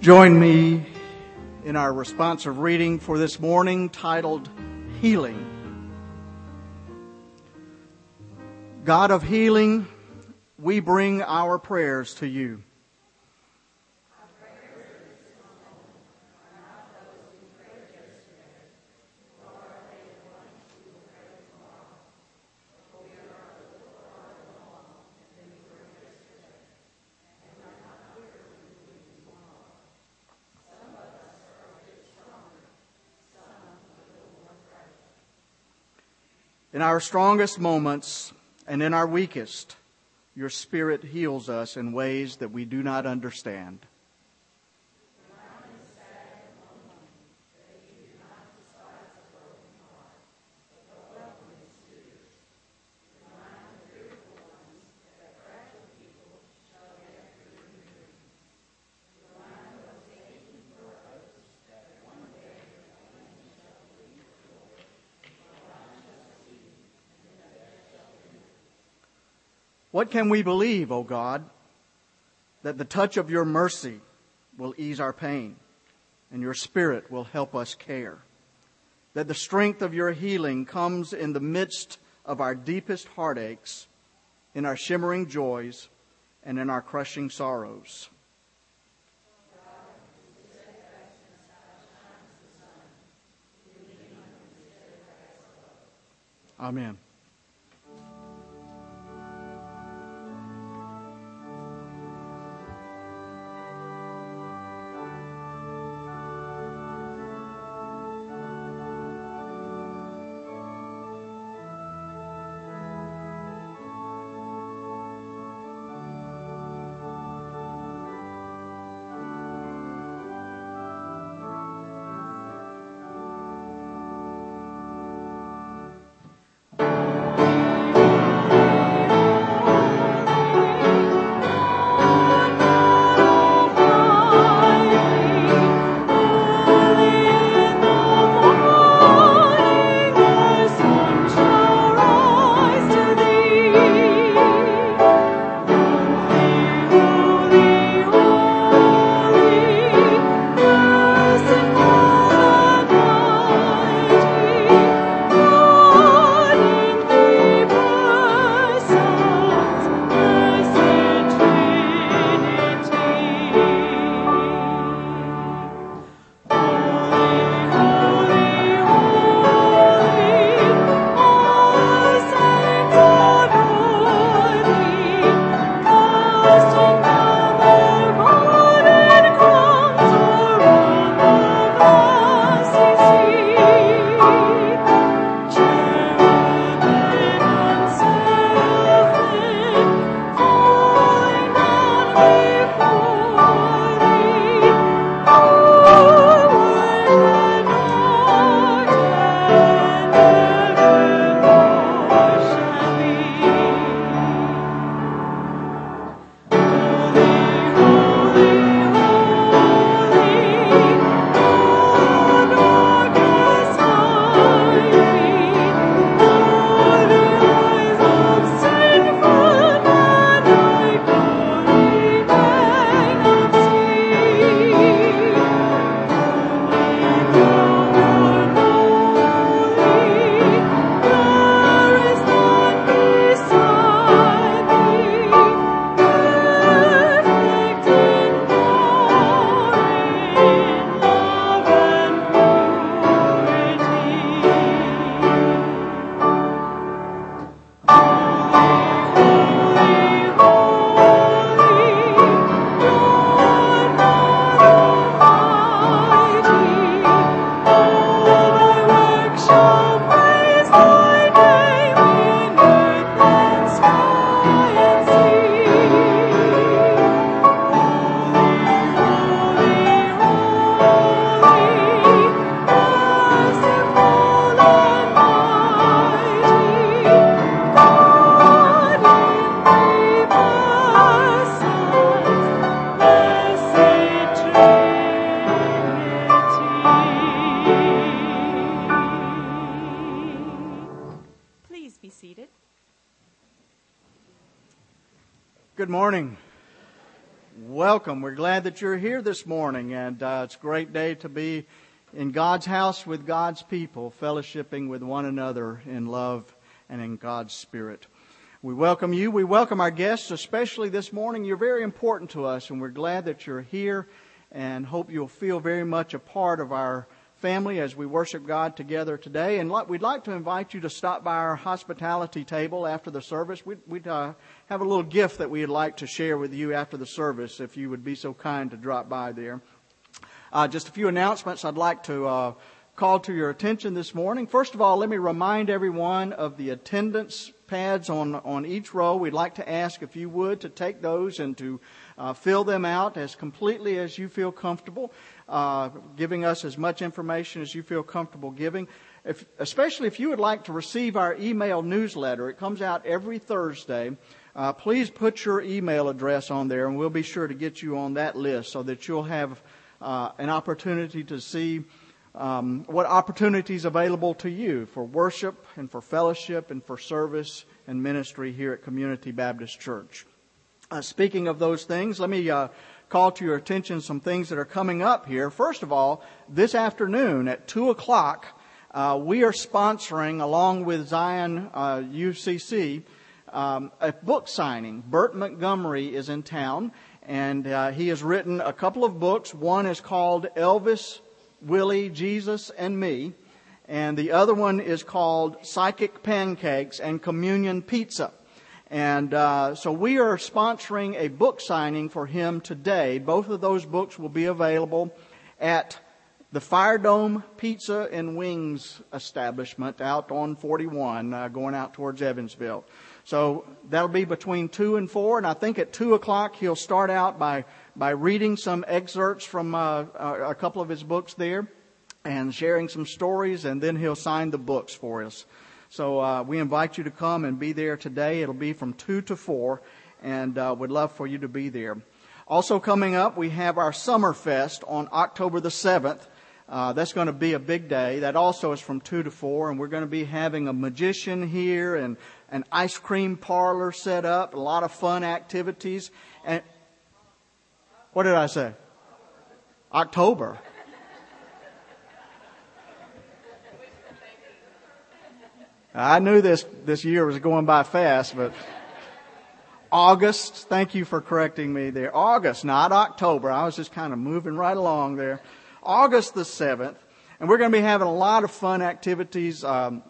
Join me in our responsive reading for this morning titled Healing. God of healing, we bring our prayers to you. In our strongest moments and in our weakest, your Spirit heals us in ways that we do not understand. What can we believe, O God, that the touch of your mercy will ease our pain and your spirit will help us care? That the strength of your healing comes in the midst of our deepest heartaches, in our shimmering joys, and in our crushing sorrows. Amen. That you're here this morning, and uh, it's a great day to be in God's house with God's people, fellowshipping with one another in love and in God's Spirit. We welcome you. We welcome our guests, especially this morning. You're very important to us, and we're glad that you're here and hope you'll feel very much a part of our family as we worship God together today. And we'd like to invite you to stop by our hospitality table after the service. We'd, we'd uh, have a little gift that we'd like to share with you after the service if you would be so kind to drop by there. Uh, just a few announcements I'd like to uh, call to your attention this morning. First of all, let me remind everyone of the attendance pads on, on each row. We'd like to ask if you would to take those and to uh, fill them out as completely as you feel comfortable uh, giving us as much information as you feel comfortable giving. If, especially if you would like to receive our email newsletter, it comes out every Thursday. Uh, please put your email address on there, and we'll be sure to get you on that list so that you'll have uh, an opportunity to see um, what opportunities available to you for worship and for fellowship and for service and ministry here at Community Baptist Church. Uh, speaking of those things, let me uh, call to your attention some things that are coming up here. First of all, this afternoon at 2 o'clock, uh, we are sponsoring, along with Zion uh, UCC, um, a book signing. Bert Montgomery is in town, and uh, he has written a couple of books. One is called Elvis, Willie, Jesus, and Me, and the other one is called Psychic Pancakes and Communion Pizza. And uh, so we are sponsoring a book signing for him today. Both of those books will be available at the Fire Dome Pizza and Wings establishment out on 41, uh, going out towards Evansville. So that'll be between 2 and 4, and I think at 2 o'clock he'll start out by, by reading some excerpts from uh, a couple of his books there and sharing some stories, and then he'll sign the books for us. So uh, we invite you to come and be there today. It'll be from 2 to 4, and uh, we'd love for you to be there. Also coming up, we have our Summer Fest on October the 7th. Uh, that's going to be a big day. That also is from 2 to 4, and we're going to be having a magician here and an ice cream parlor set up, a lot of fun activities. And what did I say? October. I knew this, this year was going by fast, but August, thank you for correcting me there. August, not October. I was just kind of moving right along there. August the 7th. And we're going to be having a lot of fun activities, um,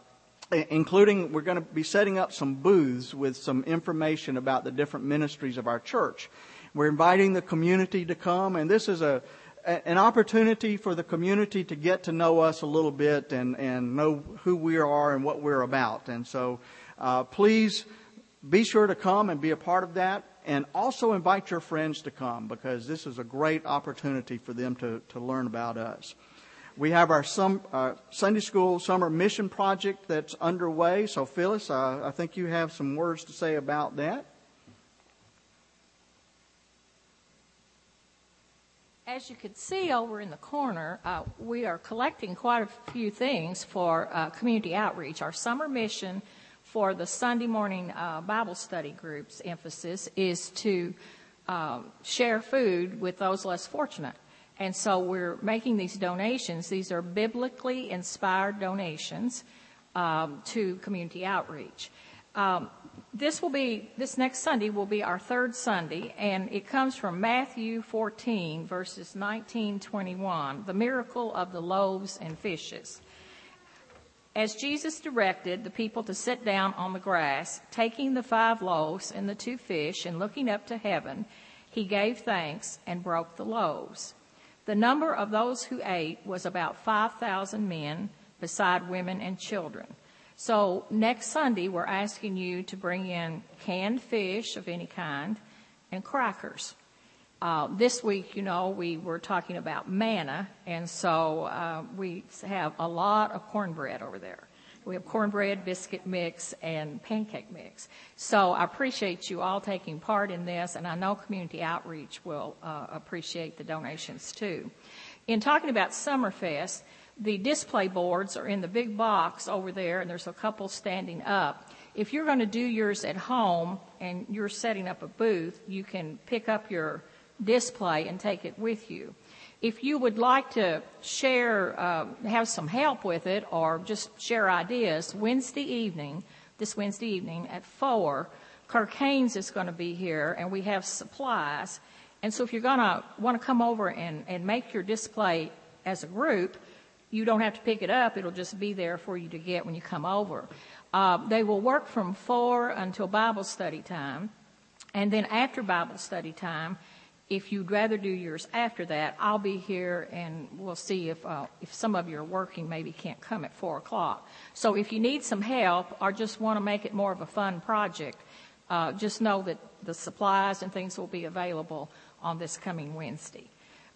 including we're going to be setting up some booths with some information about the different ministries of our church. We're inviting the community to come, and this is a, an opportunity for the community to get to know us a little bit and, and know who we are and what we're about. And so, uh, please be sure to come and be a part of that and also invite your friends to come because this is a great opportunity for them to, to learn about us. We have our uh, Sunday school summer mission project that's underway. So Phyllis, uh, I think you have some words to say about that. As you can see over in the corner, uh, we are collecting quite a few things for uh, community outreach. Our summer mission for the Sunday morning uh, Bible study groups emphasis is to um, share food with those less fortunate. And so we're making these donations. These are biblically inspired donations um, to community outreach. Um, this will be this next Sunday will be our third Sunday, and it comes from Matthew 14 verses 19, 21, the miracle of the loaves and fishes. As Jesus directed the people to sit down on the grass, taking the five loaves and the two fish and looking up to heaven, he gave thanks and broke the loaves. The number of those who ate was about 5,000 men, beside women and children. So next Sunday, we're asking you to bring in canned fish of any kind and crackers. Uh, this week, you know, we were talking about manna, and so uh, we have a lot of cornbread over there. We have cornbread, biscuit mix, and pancake mix. So I appreciate you all taking part in this, and I know Community Outreach will uh, appreciate the donations too. In talking about Summerfest, the display boards are in the big box over there, and there's a couple standing up. If you're going to do yours at home and you're setting up a booth, you can pick up your display and take it with you. If you would like to share, uh, have some help with it, or just share ideas, Wednesday evening, this Wednesday evening at 4, Kirk Haynes is going to be here, and we have supplies. And so if you're going to want to come over and, and make your display as a group, you don't have to pick it up. It'll just be there for you to get when you come over. Uh, they will work from 4 until Bible study time. And then after Bible study time, if you'd rather do yours after that, I'll be here and we'll see if uh, if some of you are working, maybe can't come at four o'clock. So if you need some help or just want to make it more of a fun project, uh, just know that the supplies and things will be available on this coming Wednesday.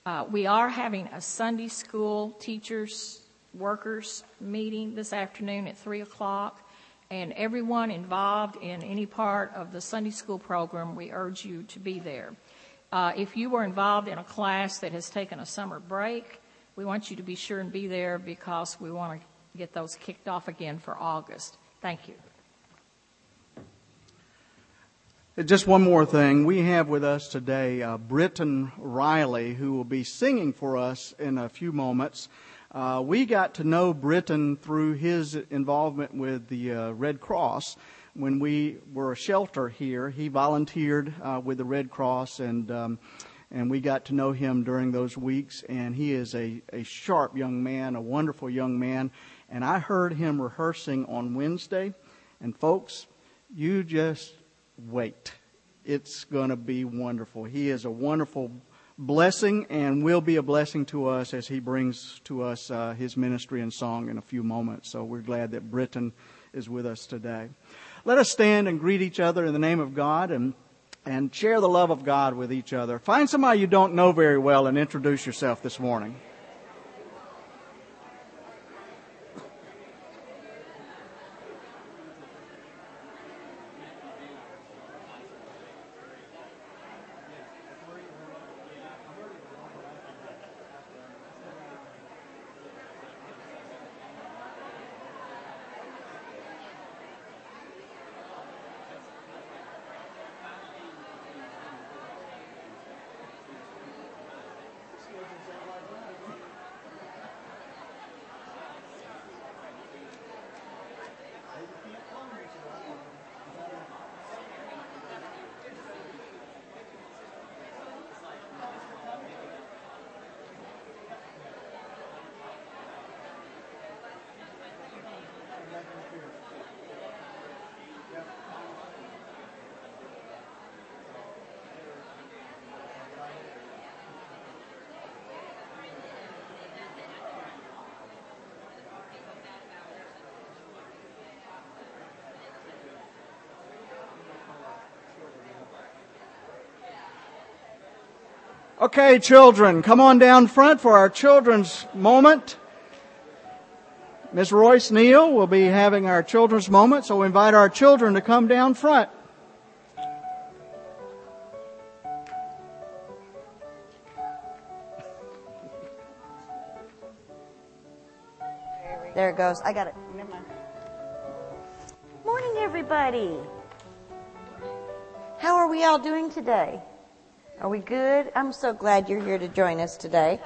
Uh, we are having a Sunday school teachers workers meeting this afternoon at three o'clock. And everyone involved in any part of the Sunday school program, we urge you to be there. Uh, if you were involved in a class that has taken a summer break, we want you to be sure and be there because we want to get those kicked off again for August. Thank you. Just one more thing. We have with us today uh, Britton Riley, who will be singing for us in a few moments. Uh, we got to know Britton through his involvement with the uh, Red Cross when we were a shelter here, he volunteered uh, with the Red Cross, and um, and we got to know him during those weeks. And he is a, a sharp young man, a wonderful young man. And I heard him rehearsing on Wednesday. And folks, you just wait. It's going to be wonderful. He is a wonderful blessing and will be a blessing to us as he brings to us uh, his ministry and song in a few moments. So we're glad that Britton is with us today. Let us stand and greet each other in the name of God and, and share the love of God with each other. Find somebody you don't know very well and introduce yourself this morning. Okay, children, come on down front for our children's moment. Miss Royce Neal will be having our children's moment, so we invite our children to come down front. There it goes. I got it. Never mind. Morning, everybody. How are we all doing today? Are we good? I'm so glad you're here to join us today.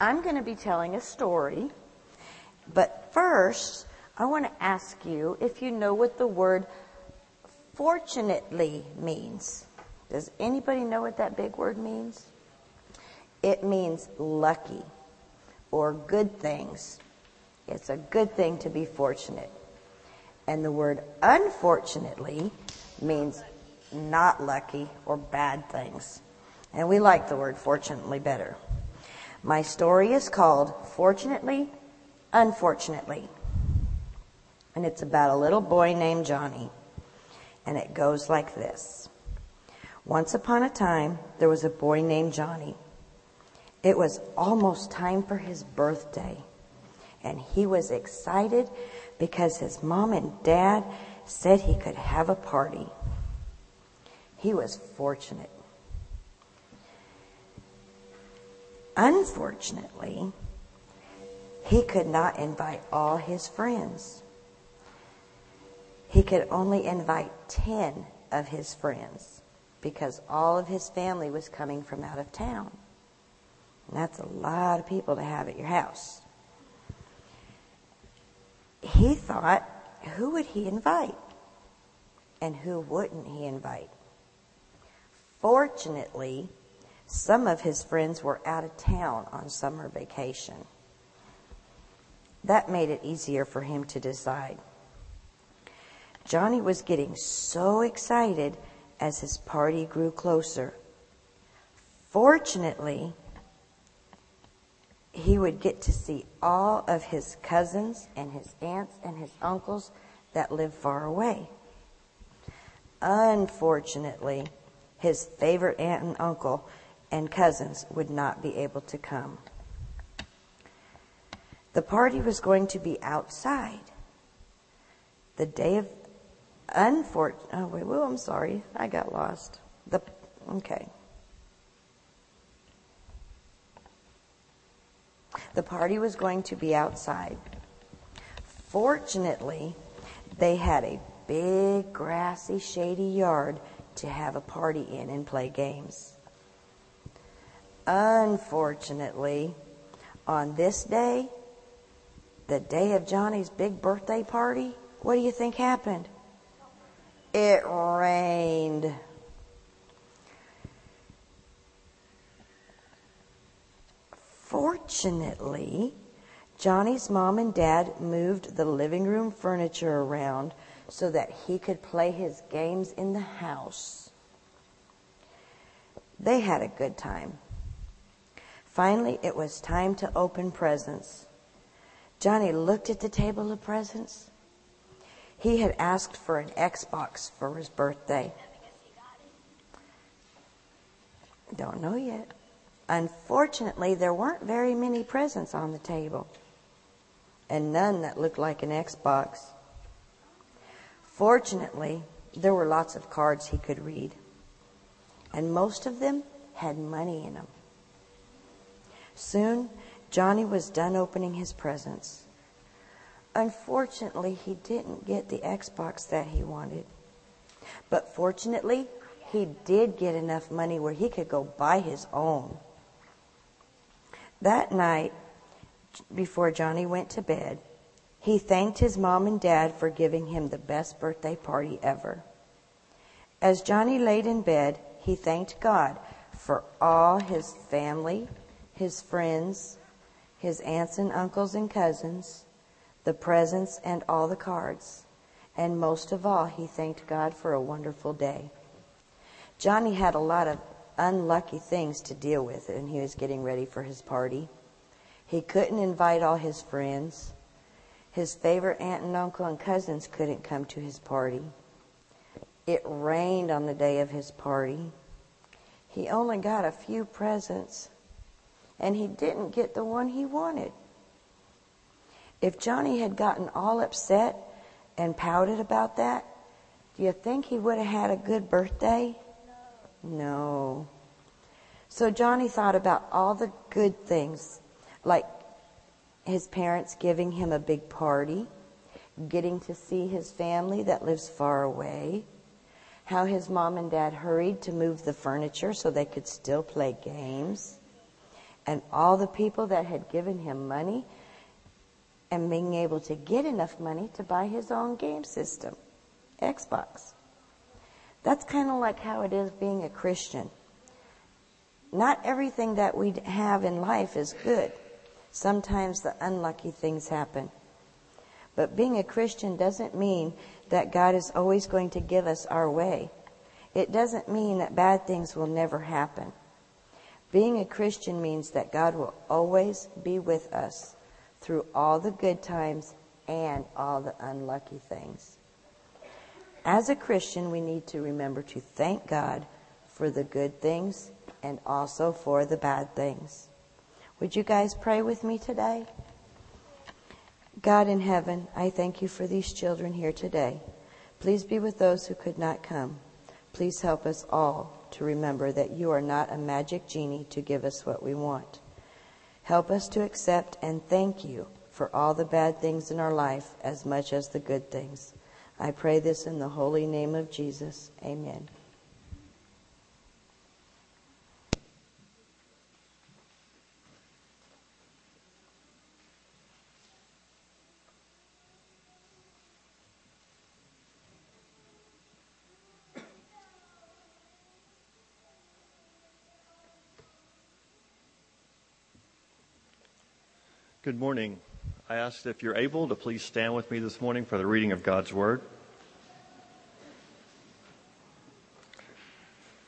I'm going to be telling a story, but first, I want to ask you if you know what the word fortunately means. Does anybody know what that big word means? It means lucky or good things. It's a good thing to be fortunate. And the word unfortunately means not lucky or bad things. And we like the word fortunately better. My story is called Fortunately, Unfortunately. And it's about a little boy named Johnny. And it goes like this. Once upon a time, there was a boy named Johnny. It was almost time for his birthday. And he was excited because his mom and dad said he could have a party. He was fortunate. Unfortunately, he could not invite all his friends. He could only invite 10 of his friends because all of his family was coming from out of town. And that's a lot of people to have at your house. He thought, who would he invite? And who wouldn't he invite? Fortunately, some of his friends were out of town on summer vacation. That made it easier for him to decide. Johnny was getting so excited as his party grew closer. Fortunately, he would get to see all of his cousins and his aunts and his uncles that lived far away. Unfortunately, his favorite aunt and uncle and cousins would not be able to come. The party was going to be outside. The day of unfortunate. Oh wait, well, I'm sorry, I got lost. The okay. The party was going to be outside. Fortunately, they had a big grassy, shady yard to have a party in and play games. Unfortunately, on this day, the day of Johnny's big birthday party, what do you think happened? It rained. Fortunately, Johnny's mom and dad moved the living room furniture around so that he could play his games in the house. They had a good time. Finally, it was time to open presents. Johnny looked at the table of presents. He had asked for an Xbox for his birthday. Don't know yet. Unfortunately, there weren't very many presents on the table, and none that looked like an Xbox. Fortunately, there were lots of cards he could read, and most of them had money in them. Soon, Johnny was done opening his presents. Unfortunately, he didn't get the Xbox that he wanted. But fortunately, he did get enough money where he could go buy his own. That night, before Johnny went to bed, he thanked his mom and dad for giving him the best birthday party ever. As Johnny laid in bed, he thanked God for all his family, his friends, his aunts and uncles and cousins, the presents and all the cards. And most of all, he thanked God for a wonderful day. Johnny had a lot of unlucky things to deal with when he was getting ready for his party. He couldn't invite all his friends. His favorite aunt and uncle and cousins couldn't come to his party. It rained on the day of his party. He only got a few presents, and he didn't get the one he wanted. If Johnny had gotten all upset and pouted about that, do you think he would have had a good birthday? No. So Johnny thought about all the good things, like his parents giving him a big party, getting to see his family that lives far away, how his mom and dad hurried to move the furniture so they could still play games, and all the people that had given him money and being able to get enough money to buy his own game system, Xbox. That's kind of like how it is being a Christian. Not everything that we have in life is good. Sometimes the unlucky things happen. But being a Christian doesn't mean that God is always going to give us our way. It doesn't mean that bad things will never happen. Being a Christian means that God will always be with us through all the good times and all the unlucky things. As a Christian, we need to remember to thank God for the good things and also for the bad things. Would you guys pray with me today? God in heaven, I thank you for these children here today. Please be with those who could not come. Please help us all to remember that you are not a magic genie to give us what we want. Help us to accept and thank you for all the bad things in our life as much as the good things. I pray this in the holy name of Jesus. Amen. Good morning. I ask if you're able to please stand with me this morning for the reading of God's Word.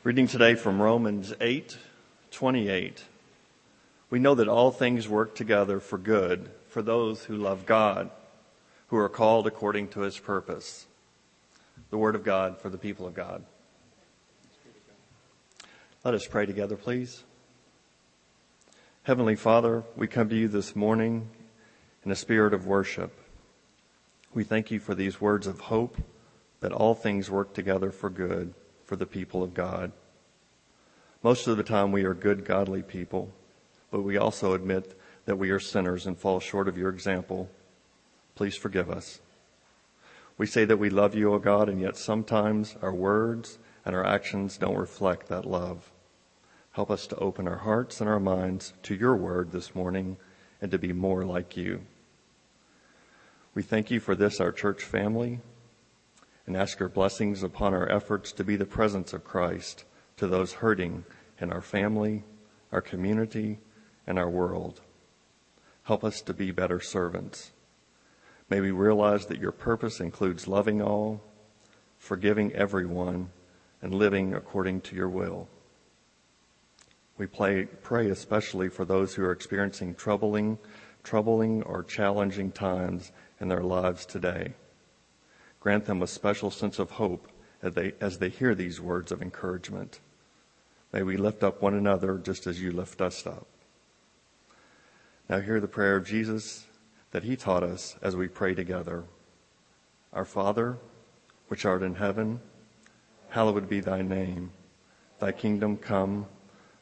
Reading today from Romans 8 28. We know that all things work together for good for those who love God, who are called according to his purpose. The Word of God for the people of God. Let us pray together, please. Heavenly Father, we come to you this morning in a spirit of worship. We thank you for these words of hope that all things work together for good for the people of God. Most of the time we are good, godly people, but we also admit that we are sinners and fall short of your example. Please forgive us. We say that we love you, O God, and yet sometimes our words and our actions don't reflect that love. Help us to open our hearts and our minds to your word this morning and to be more like you. We thank you for this, our church family, and ask your blessings upon our efforts to be the presence of Christ to those hurting in our family, our community, and our world. Help us to be better servants. May we realize that your purpose includes loving all, forgiving everyone, and living according to your will. We pray, pray especially for those who are experiencing troubling, troubling or challenging times in their lives today. Grant them a special sense of hope as they, as they hear these words of encouragement. May we lift up one another just as you lift us up. Now hear the prayer of Jesus that he taught us as we pray together. Our Father, which art in heaven, hallowed be thy name. Thy kingdom come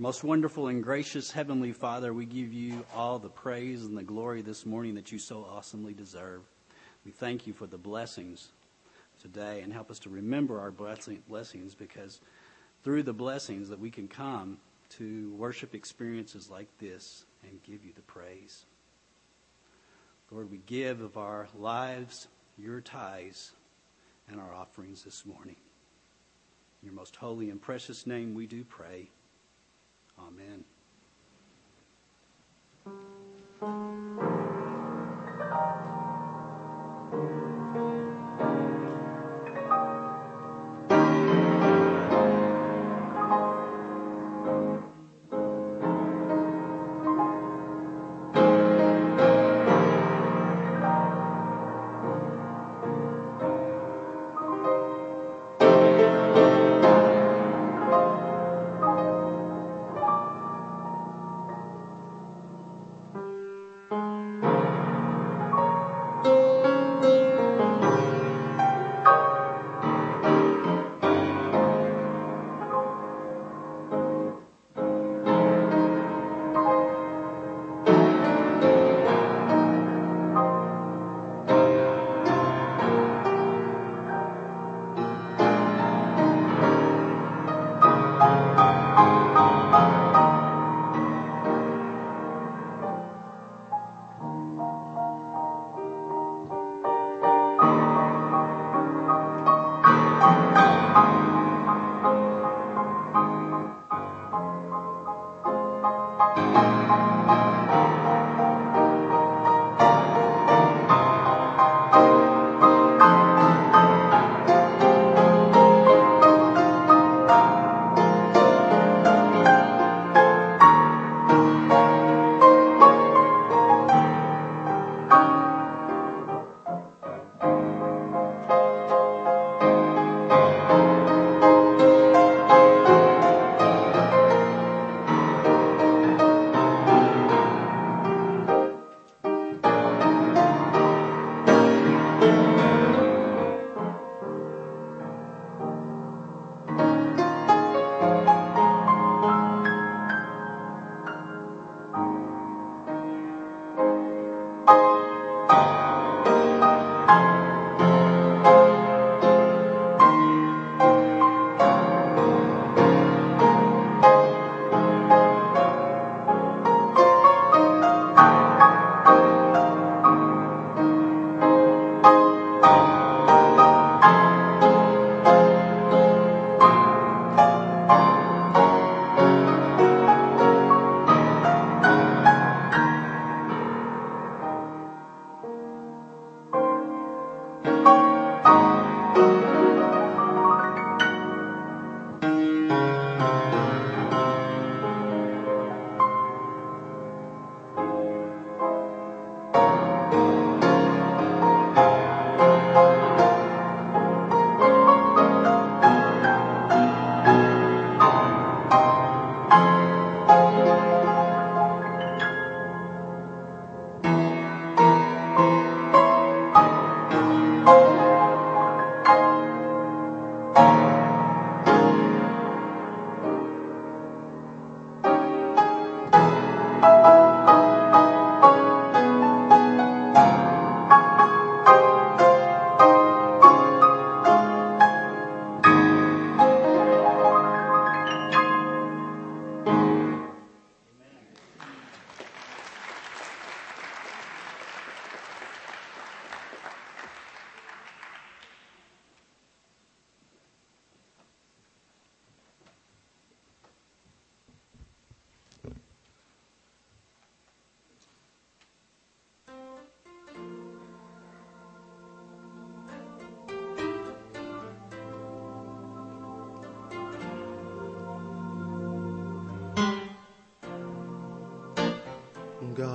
Most wonderful and gracious Heavenly Father, we give you all the praise and the glory this morning that you so awesomely deserve. We thank you for the blessings today and help us to remember our blessing, blessings because through the blessings that we can come to worship experiences like this and give you the praise. Lord, we give of our lives your tithes and our offerings this morning. In your most holy and precious name we do pray. Amen.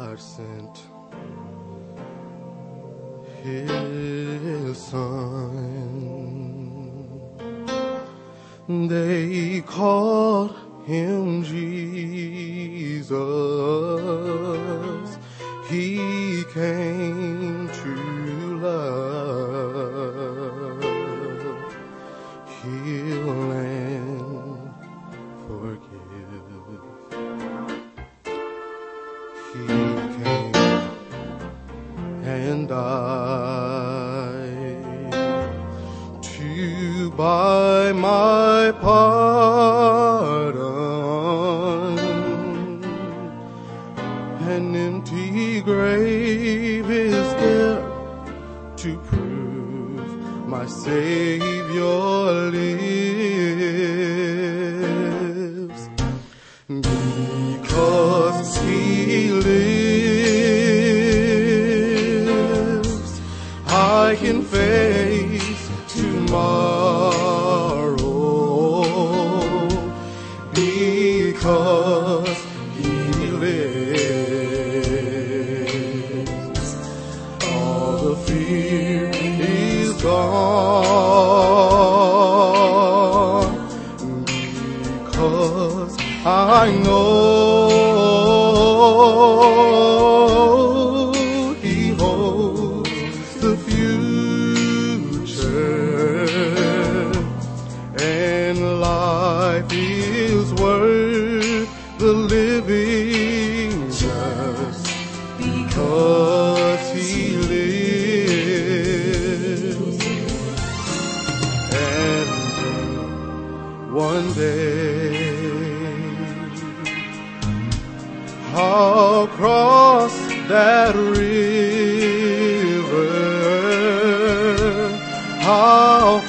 God sent his son. They called him Jesus.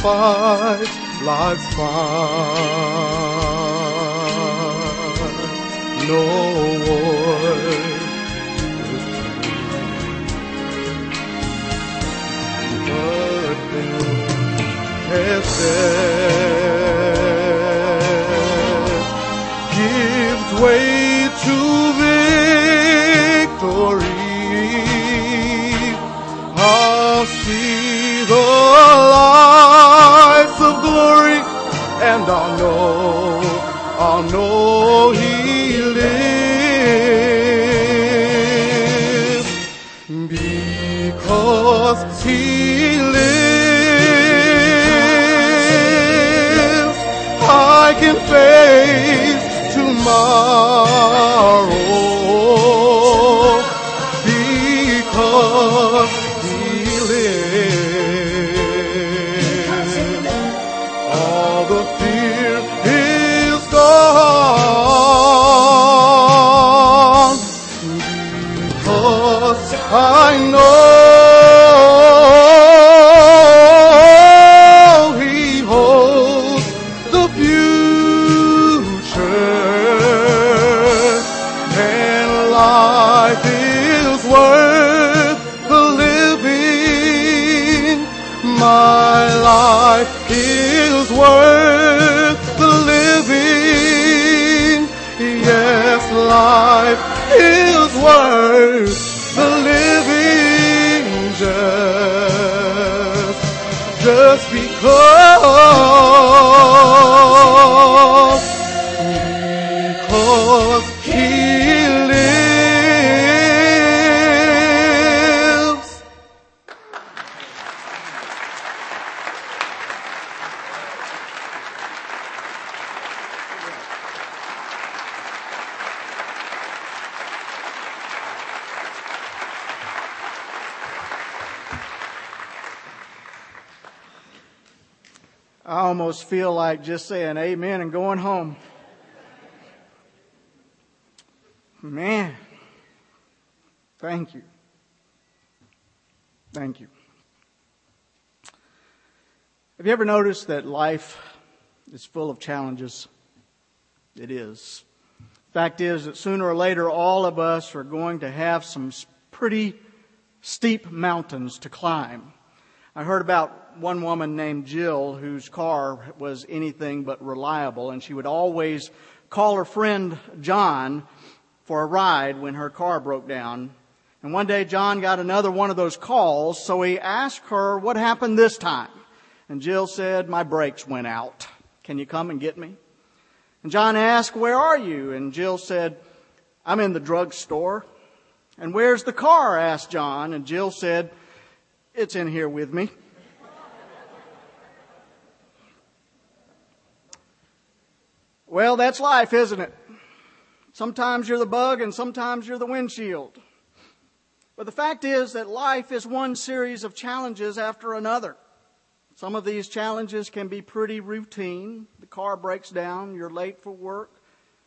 Fight life's fight. No war has said, gives way to victory. And I'll know, I'll know He lives because he lives, I can face tomorrow I know almost feel like just saying amen and going home. Man, thank you. Thank you. Have you ever noticed that life is full of challenges? It is. Fact is that sooner or later, all of us are going to have some pretty steep mountains to climb. I heard about one woman named Jill whose car was anything but reliable, and she would always call her friend John for a ride when her car broke down. And one day John got another one of those calls, so he asked her what happened this time. And Jill said, My brakes went out. Can you come and get me? And John asked, Where are you? And Jill said, I'm in the drugstore. And where's the car? asked John. And Jill said, It's in here with me. Well, that's life, isn't it? Sometimes you're the bug and sometimes you're the windshield. But the fact is that life is one series of challenges after another. Some of these challenges can be pretty routine. The car breaks down, you're late for work,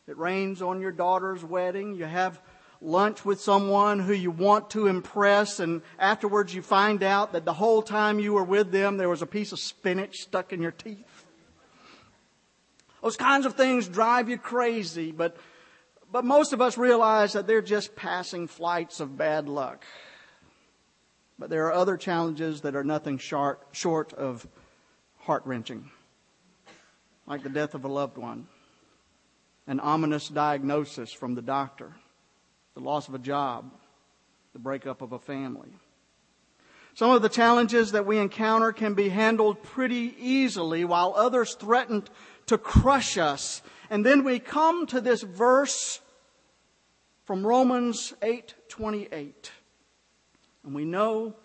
it rains on your daughter's wedding, you have lunch with someone who you want to impress, and afterwards you find out that the whole time you were with them there was a piece of spinach stuck in your teeth. Those kinds of things drive you crazy, but, but most of us realize that they're just passing flights of bad luck. But there are other challenges that are nothing short, short of heart wrenching, like the death of a loved one, an ominous diagnosis from the doctor, the loss of a job, the breakup of a family. Some of the challenges that we encounter can be handled pretty easily, while others threaten to crush us. And then we come to this verse from Romans 8:28. And we know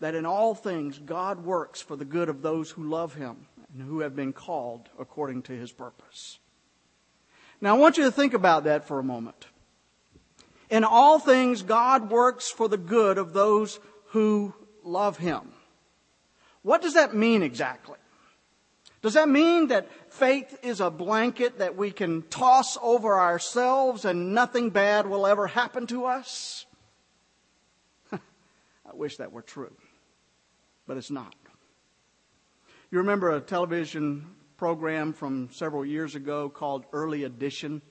that in all things God works for the good of those who love him and who have been called according to his purpose. Now I want you to think about that for a moment. In all things God works for the good of those who love him. What does that mean exactly? Does that mean that faith is a blanket that we can toss over ourselves and nothing bad will ever happen to us? I wish that were true, but it's not. You remember a television program from several years ago called Early Edition?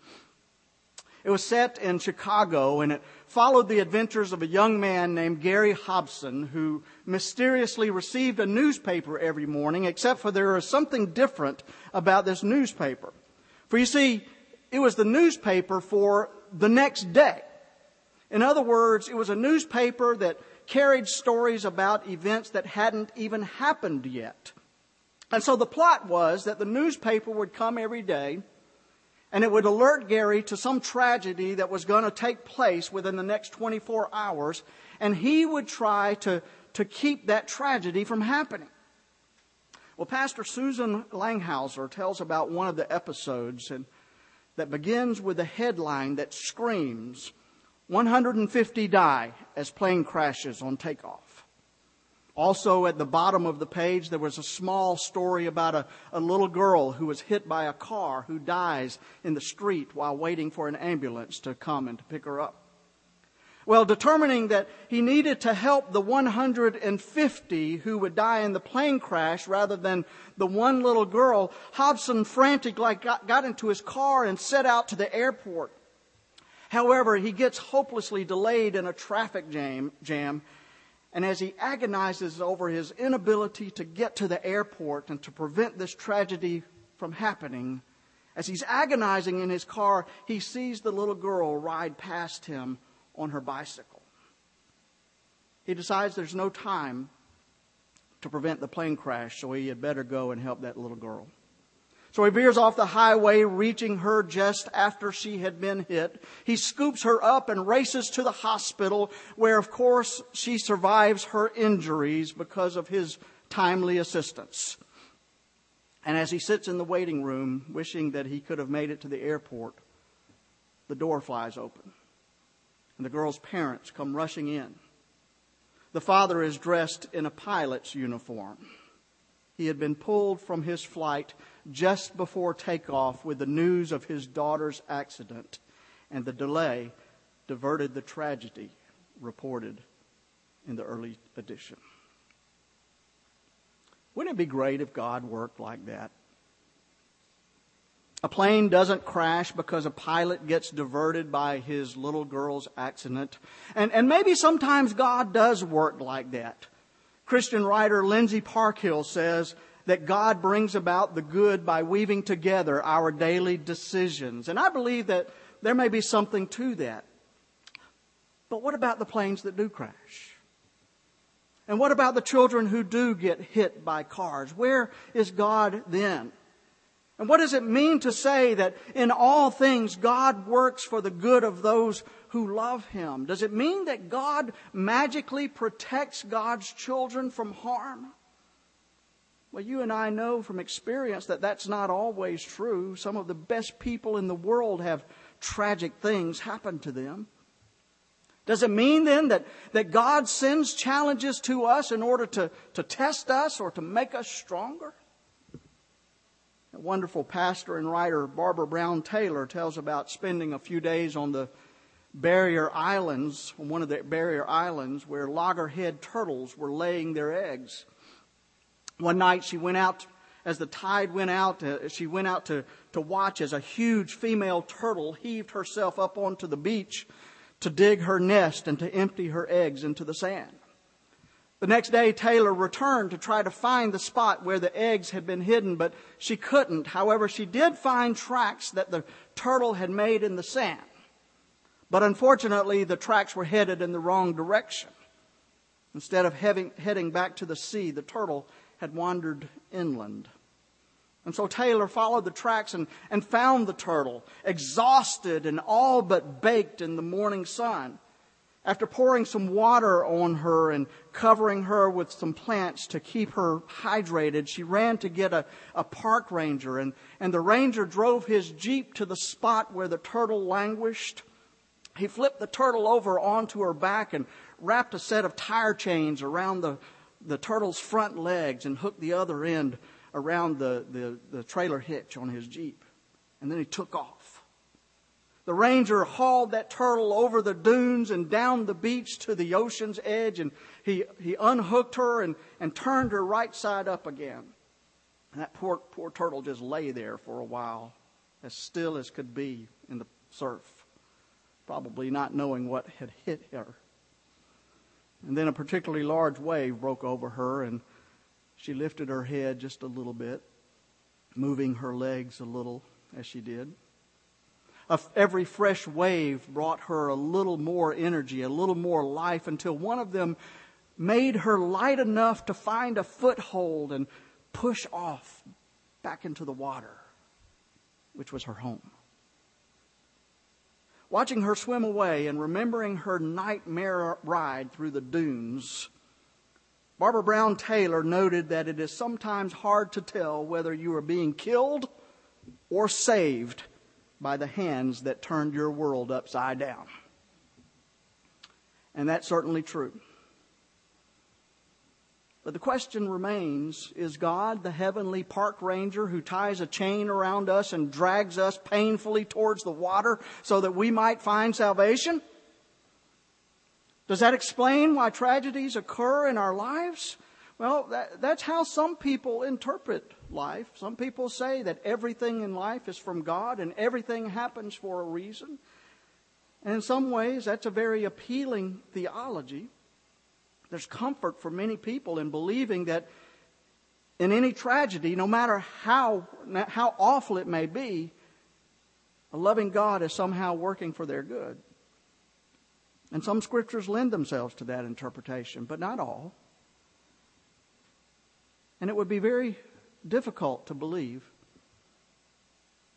It was set in Chicago and it followed the adventures of a young man named Gary Hobson who mysteriously received a newspaper every morning, except for there was something different about this newspaper. For you see, it was the newspaper for the next day. In other words, it was a newspaper that carried stories about events that hadn't even happened yet. And so the plot was that the newspaper would come every day and it would alert Gary to some tragedy that was going to take place within the next 24 hours, and he would try to, to keep that tragedy from happening. Well, Pastor Susan Langhauser tells about one of the episodes and, that begins with a headline that screams, 150 die as plane crashes on takeoff. Also, at the bottom of the page, there was a small story about a, a, little girl who was hit by a car who dies in the street while waiting for an ambulance to come and to pick her up. Well, determining that he needed to help the 150 who would die in the plane crash rather than the one little girl, Hobson frantically got, got into his car and set out to the airport. However, he gets hopelessly delayed in a traffic jam, jam, and as he agonizes over his inability to get to the airport and to prevent this tragedy from happening, as he's agonizing in his car, he sees the little girl ride past him on her bicycle. He decides there's no time to prevent the plane crash, so he had better go and help that little girl. So he veers off the highway, reaching her just after she had been hit. He scoops her up and races to the hospital, where, of course, she survives her injuries because of his timely assistance. And as he sits in the waiting room, wishing that he could have made it to the airport, the door flies open. And the girl's parents come rushing in. The father is dressed in a pilot's uniform. He had been pulled from his flight just before takeoff with the news of his daughter's accident, and the delay diverted the tragedy reported in the early edition. Wouldn't it be great if God worked like that? A plane doesn't crash because a pilot gets diverted by his little girl's accident. And, and maybe sometimes God does work like that. Christian writer Lindsay Parkhill says, that God brings about the good by weaving together our daily decisions. And I believe that there may be something to that. But what about the planes that do crash? And what about the children who do get hit by cars? Where is God then? And what does it mean to say that in all things God works for the good of those who love Him? Does it mean that God magically protects God's children from harm? Well, you and I know from experience that that's not always true. Some of the best people in the world have tragic things happen to them. Does it mean then that, that God sends challenges to us in order to, to test us or to make us stronger? A wonderful pastor and writer, Barbara Brown Taylor, tells about spending a few days on the barrier islands, on one of the barrier islands, where loggerhead turtles were laying their eggs. One night she went out, as the tide went out, uh, she went out to, to watch as a huge female turtle heaved herself up onto the beach to dig her nest and to empty her eggs into the sand. The next day, Taylor returned to try to find the spot where the eggs had been hidden, but she couldn't. However, she did find tracks that the turtle had made in the sand. But unfortunately, the tracks were headed in the wrong direction. Instead of heading, heading back to the sea, the turtle had wandered inland. And so Taylor followed the tracks and, and found the turtle, exhausted and all but baked in the morning sun. After pouring some water on her and covering her with some plants to keep her hydrated, she ran to get a, a park ranger, and, and the ranger drove his jeep to the spot where the turtle languished. He flipped the turtle over onto her back and wrapped a set of tire chains around the, the turtle's front legs and hooked the other end around the, the, the trailer hitch on his Jeep. And then he took off. The ranger hauled that turtle over the dunes and down the beach to the ocean's edge, and he, he unhooked her and, and turned her right side up again. And that poor, poor turtle just lay there for a while, as still as could be in the surf, probably not knowing what had hit her. And then a particularly large wave broke over her, and she lifted her head just a little bit, moving her legs a little as she did. Every fresh wave brought her a little more energy, a little more life, until one of them made her light enough to find a foothold and push off back into the water, which was her home. Watching her swim away and remembering her nightmare ride through the dunes, Barbara Brown Taylor noted that it is sometimes hard to tell whether you are being killed or saved by the hands that turned your world upside down. And that's certainly true. But the question remains is God the heavenly park ranger who ties a chain around us and drags us painfully towards the water so that we might find salvation? Does that explain why tragedies occur in our lives? Well, that, that's how some people interpret life. Some people say that everything in life is from God and everything happens for a reason. And in some ways, that's a very appealing theology. There's comfort for many people in believing that in any tragedy, no matter how, how awful it may be, a loving God is somehow working for their good. And some scriptures lend themselves to that interpretation, but not all. And it would be very difficult to believe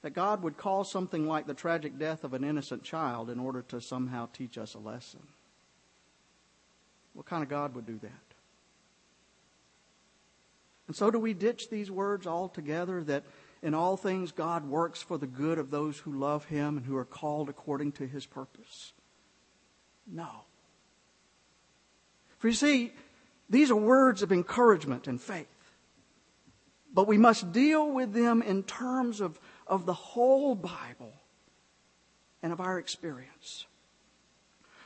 that God would cause something like the tragic death of an innocent child in order to somehow teach us a lesson. What kind of God would do that? And so do we ditch these words altogether that in all things God works for the good of those who love Him and who are called according to His purpose? No. For you see, these are words of encouragement and faith. But we must deal with them in terms of, of the whole Bible and of our experience.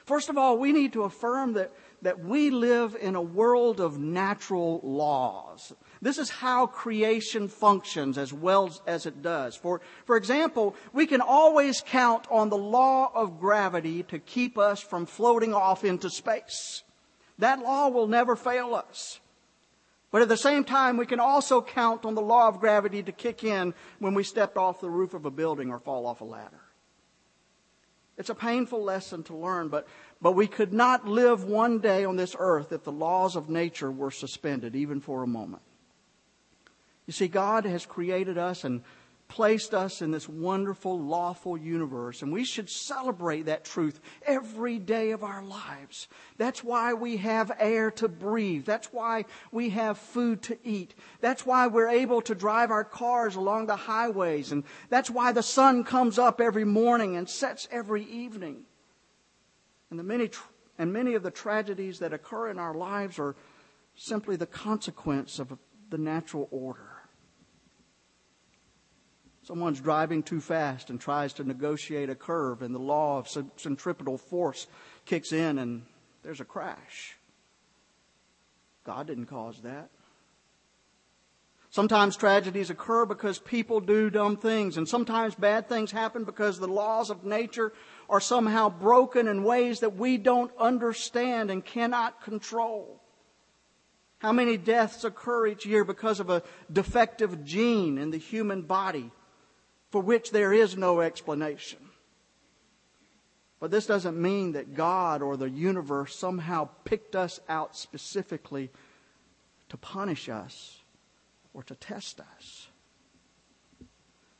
First of all, we need to affirm that, that we live in a world of natural laws. This is how creation functions as well as it does. For, for example, we can always count on the law of gravity to keep us from floating off into space. That law will never fail us. But at the same time, we can also count on the law of gravity to kick in when we step off the roof of a building or fall off a ladder. It's a painful lesson to learn, but, but we could not live one day on this earth if the laws of nature were suspended, even for a moment. You see, God has created us and placed us in this wonderful, lawful universe, and we should celebrate that truth every day of our lives. That's why we have air to breathe. That's why we have food to eat. That's why we're able to drive our cars along the highways, and that's why the sun comes up every morning and sets every evening. And, the many tr- and many of the tragedies that occur in our lives are simply the consequence of the natural order. Someone's driving too fast and tries to negotiate a curve, and the law of centripetal force kicks in, and there's a crash. God didn't cause that. Sometimes tragedies occur because people do dumb things, and sometimes bad things happen because the laws of nature are somehow broken in ways that we don't understand and cannot control. How many deaths occur each year because of a defective gene in the human body for which there is no explanation? But this doesn't mean that God or the universe somehow picked us out specifically to punish us or to test us.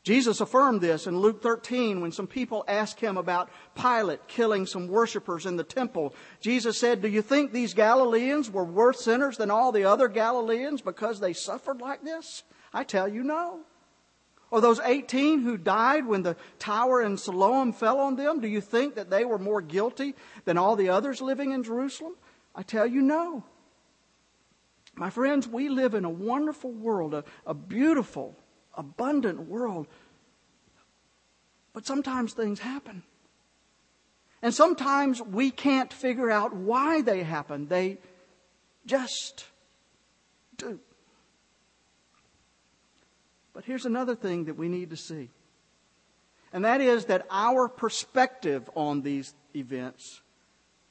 Jesus affirmed this in Luke 13 when some people asked him about Pilate killing some worshippers in the temple. Jesus said, Do you think these Galileans were worse sinners than all the other Galileans because they suffered like this? I tell you, no. Or those 18 who died when the tower in Siloam fell on them, do you think that they were more guilty than all the others living in Jerusalem? I tell you, no. My friends, we live in a wonderful world, a, a beautiful, abundant world. But sometimes things happen. And sometimes we can't figure out why they happen. They just do. But here's another thing that we need to see. And that is that our perspective on these events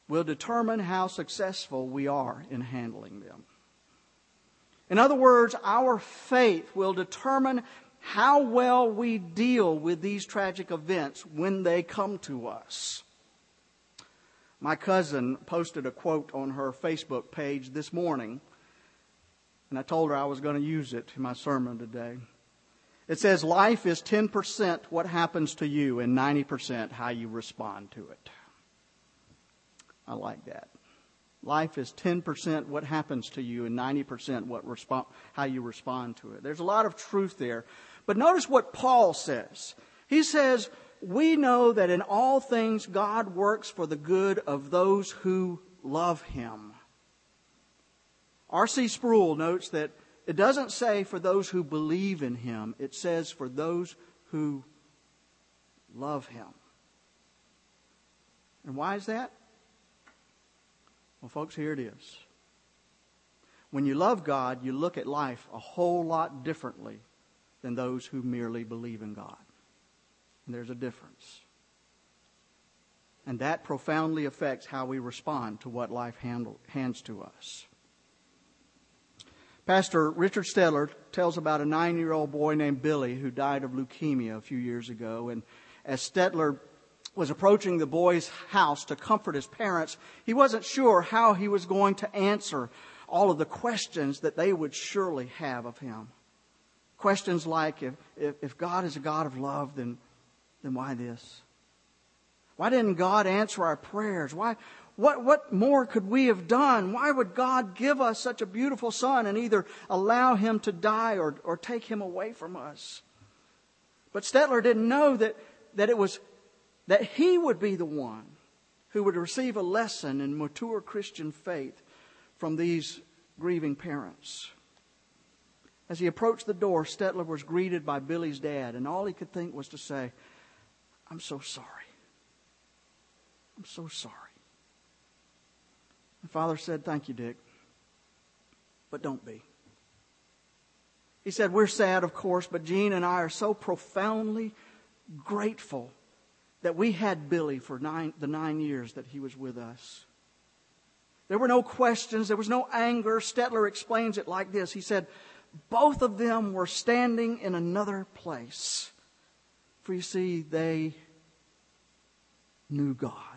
will determine how successful we are in handling them. In other words, our faith will determine how well we deal with these tragic events when they come to us. My cousin posted a quote on her Facebook page this morning, and I told her I was going to use it in my sermon today. It says, Life is 10% what happens to you and 90% how you respond to it. I like that. Life is 10% what happens to you and 90% what respond, how you respond to it. There's a lot of truth there. But notice what Paul says. He says, We know that in all things God works for the good of those who love him. R.C. Sproul notes that it doesn't say for those who believe in him, it says for those who love him. And why is that? Well, folks, here it is. When you love God, you look at life a whole lot differently than those who merely believe in God. And there's a difference. And that profoundly affects how we respond to what life handle, hands to us. Pastor Richard Stetler tells about a nine year old boy named Billy who died of leukemia a few years ago. And as Stetler was approaching the boy's house to comfort his parents, he wasn't sure how he was going to answer all of the questions that they would surely have of him. Questions like if, if, if God is a God of love, then, then why this? Why didn't God answer our prayers? Why, what, what more could we have done? Why would God give us such a beautiful son and either allow him to die or, or take him away from us? But Stetler didn't know that, that it was that he would be the one who would receive a lesson in mature Christian faith from these grieving parents. As he approached the door, Stetler was greeted by Billy's dad, and all he could think was to say, I'm so sorry. I'm so sorry. The father said, Thank you, Dick, but don't be. He said, We're sad, of course, but Jean and I are so profoundly grateful that we had Billy for nine, the nine years that he was with us. There were no questions, there was no anger. Stetler explains it like this He said, Both of them were standing in another place. For you see, they knew God.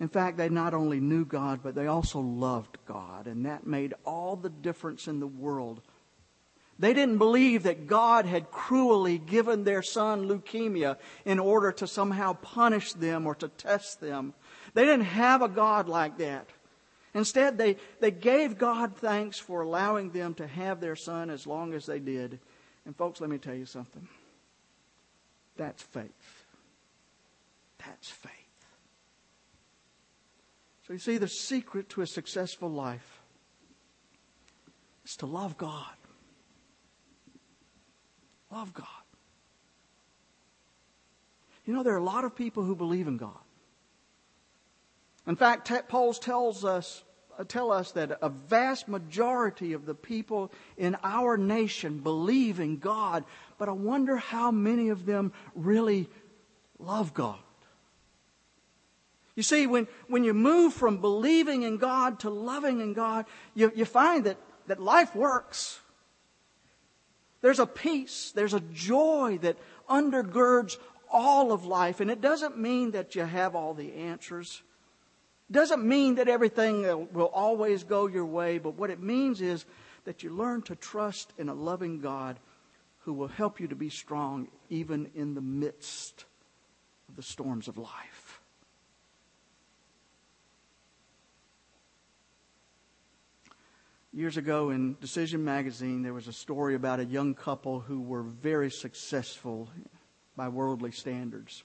In fact, they not only knew God, but they also loved God, and that made all the difference in the world. They didn't believe that God had cruelly given their son leukemia in order to somehow punish them or to test them. They didn't have a God like that. Instead, they, they gave God thanks for allowing them to have their son as long as they did. And, folks, let me tell you something. That's faith. That's faith. So you see, the secret to a successful life is to love God. Love God. You know, there are a lot of people who believe in God. In fact, polls tells us uh, tell us that a vast majority of the people in our nation believe in God, but I wonder how many of them really love God. You see, when, when you move from believing in God to loving in God, you, you find that, that life works. There's a peace, there's a joy that undergirds all of life. And it doesn't mean that you have all the answers. It doesn't mean that everything will always go your way, but what it means is that you learn to trust in a loving God who will help you to be strong even in the midst of the storms of life. Years ago in Decision Magazine, there was a story about a young couple who were very successful by worldly standards.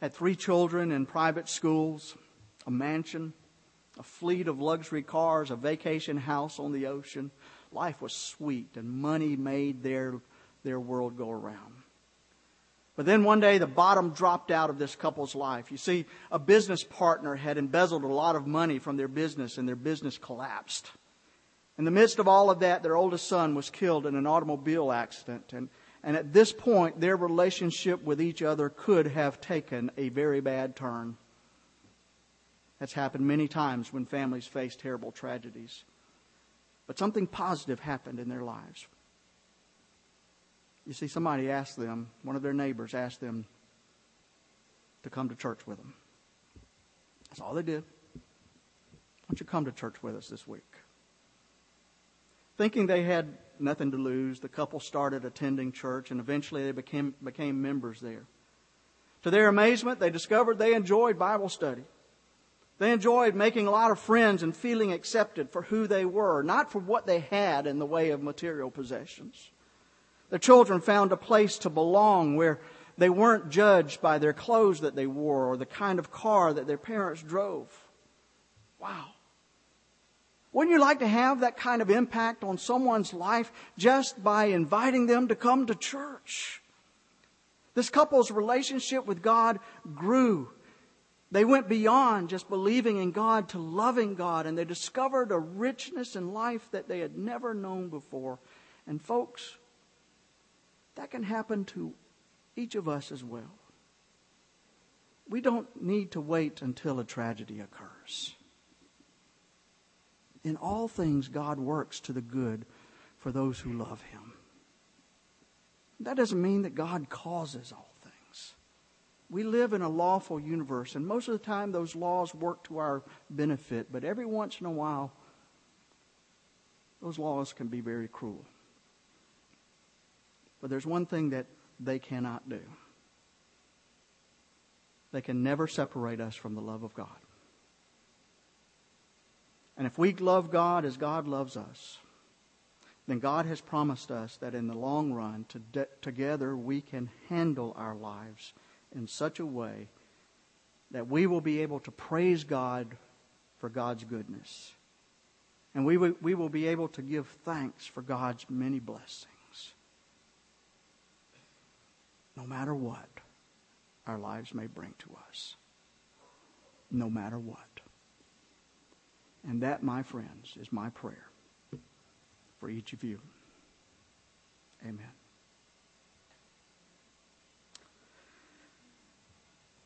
Had three children in private schools, a mansion, a fleet of luxury cars, a vacation house on the ocean. Life was sweet, and money made their, their world go around. But then one day the bottom dropped out of this couple's life. You see, a business partner had embezzled a lot of money from their business, and their business collapsed. In the midst of all of that, their oldest son was killed in an automobile accident, and and at this point, their relationship with each other could have taken a very bad turn. That's happened many times when families face terrible tragedies. But something positive happened in their lives. You see, somebody asked them, one of their neighbors asked them to come to church with them. That's all they did. Why don't you come to church with us this week? Thinking they had nothing to lose, the couple started attending church and eventually they became, became members there. To their amazement, they discovered they enjoyed Bible study. They enjoyed making a lot of friends and feeling accepted for who they were, not for what they had in the way of material possessions. The children found a place to belong where they weren't judged by their clothes that they wore or the kind of car that their parents drove. Wow. Wouldn't you like to have that kind of impact on someone's life just by inviting them to come to church? This couple's relationship with God grew. They went beyond just believing in God to loving God, and they discovered a richness in life that they had never known before. And, folks, that can happen to each of us as well. We don't need to wait until a tragedy occurs. In all things, God works to the good for those who love Him. That doesn't mean that God causes all things. We live in a lawful universe, and most of the time those laws work to our benefit, but every once in a while, those laws can be very cruel. But there's one thing that they cannot do they can never separate us from the love of God. And if we love God as God loves us, then God has promised us that in the long run, to de- together we can handle our lives in such a way that we will be able to praise God for God's goodness. And we, w- we will be able to give thanks for God's many blessings. No matter what our lives may bring to us. No matter what. And that, my friends, is my prayer for each of you. Amen.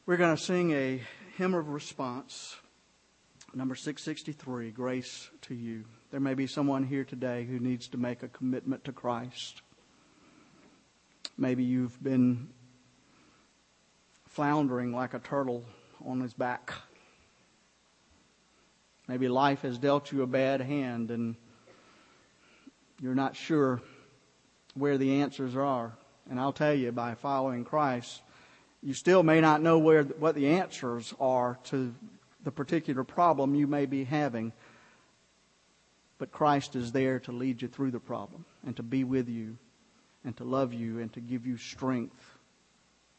We're going to sing a hymn of response, number 663, Grace to You. There may be someone here today who needs to make a commitment to Christ. Maybe you've been floundering like a turtle on his back Maybe life has dealt you a bad hand and you're not sure where the answers are. And I'll tell you, by following Christ, you still may not know where what the answers are to the particular problem you may be having. But Christ is there to lead you through the problem and to be with you and to love you and to give you strength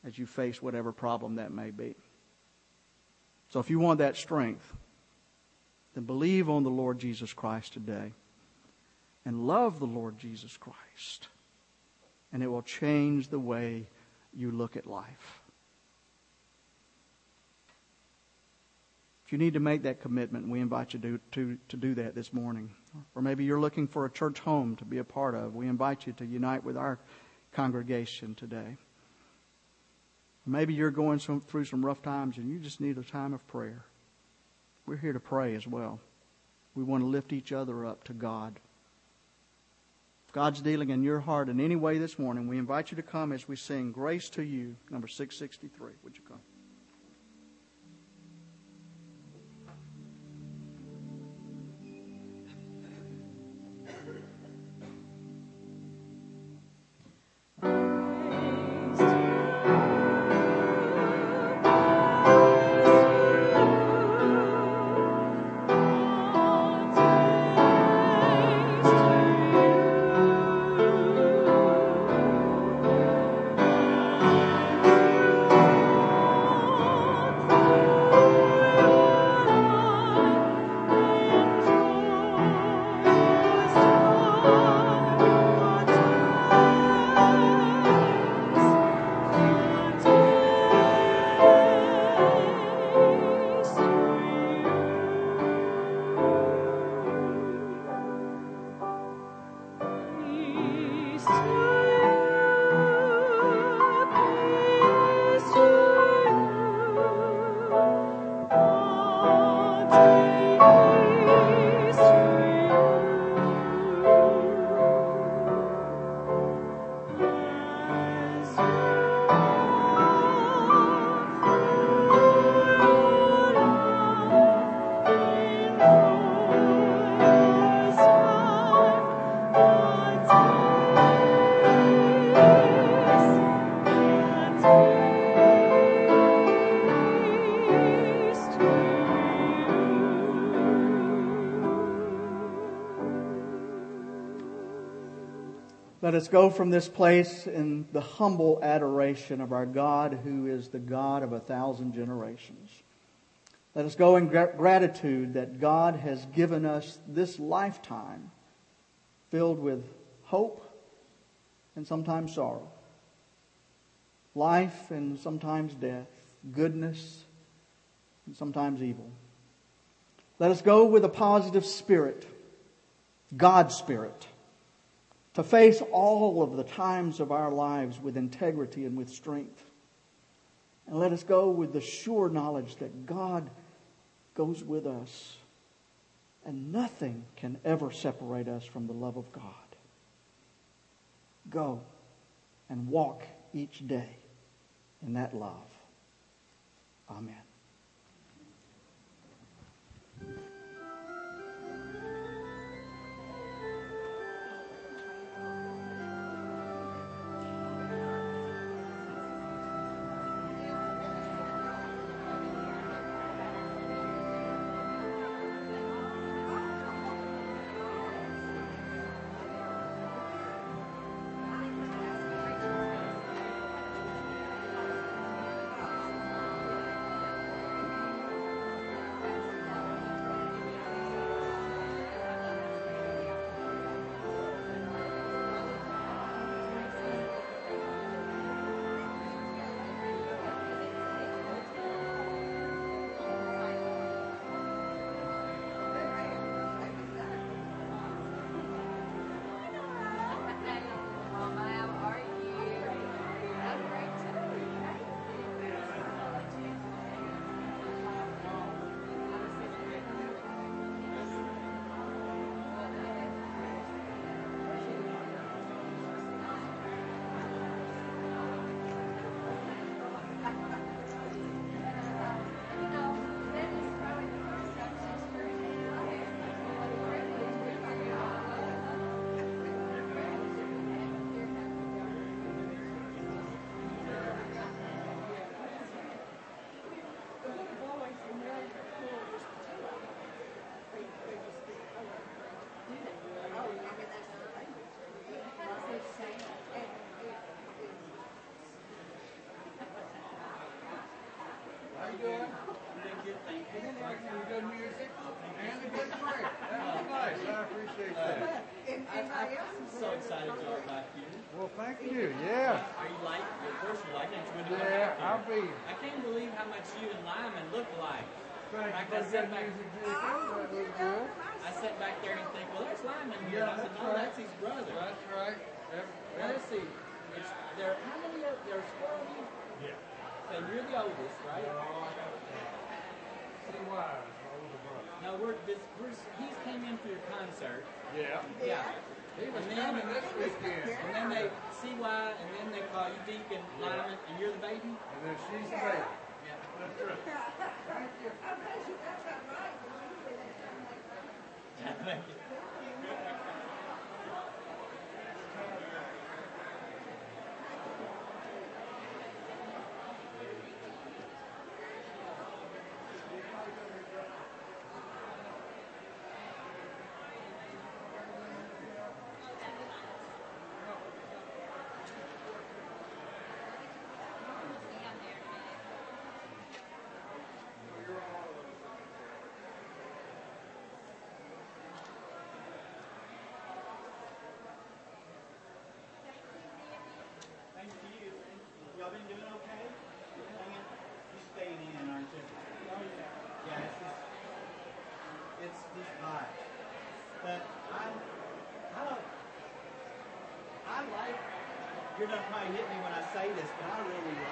as you face whatever problem that may be. So if you want that strength, then believe on the Lord Jesus Christ today and love the Lord Jesus Christ. And it will change the way you look at life. If you need to make that commitment, we invite you to, to, to do that this morning. Or maybe you're looking for a church home to be a part of. We invite you to unite with our congregation today. Maybe you're going some, through some rough times and you just need a time of prayer. We're here to pray as well. We want to lift each other up to God. If God's dealing in your heart in any way this morning, we invite you to come as we sing Grace to You, number 663. Would you come? Let us go from this place in the humble adoration of our God who is the God of a thousand generations. Let us go in gratitude that God has given us this lifetime filled with hope and sometimes sorrow, life and sometimes death, goodness and sometimes evil. Let us go with a positive spirit, God's spirit to face all of the times of our lives with integrity and with strength. And let us go with the sure knowledge that God goes with us and nothing can ever separate us from the love of God. Go and walk each day in that love. Amen. Thank you good music and a good drink. That nice. I appreciate that. I'm so excited to be back here. Well, thank you. Yeah. Are you like? Of course you like it. Yeah, I'll be. I can't believe how much you and Lyman look like. I sat back. There and think, well, there's Lyman here. Yeah, I said, no, right. that's his brother. That's right. Let's see. It's, there, how many? Are, there's four of you. Yeah. So you're the oldest, right? Yeah. See why, my older brother. No, we're, this, we're, he's came in for your concert. Yeah. Yeah. He was And then- this weekend. And then they see why, and then they call you Deacon Lyman, and you're the baby? And then she's the baby. Yeah. That's right. Thank you. Thank you. Thank Been doing okay? You staying in, aren't you? Oh, yeah. Yeah, it's just, it's just hot. But I, I don't, I like, you're not probably hit me when I say this, but I really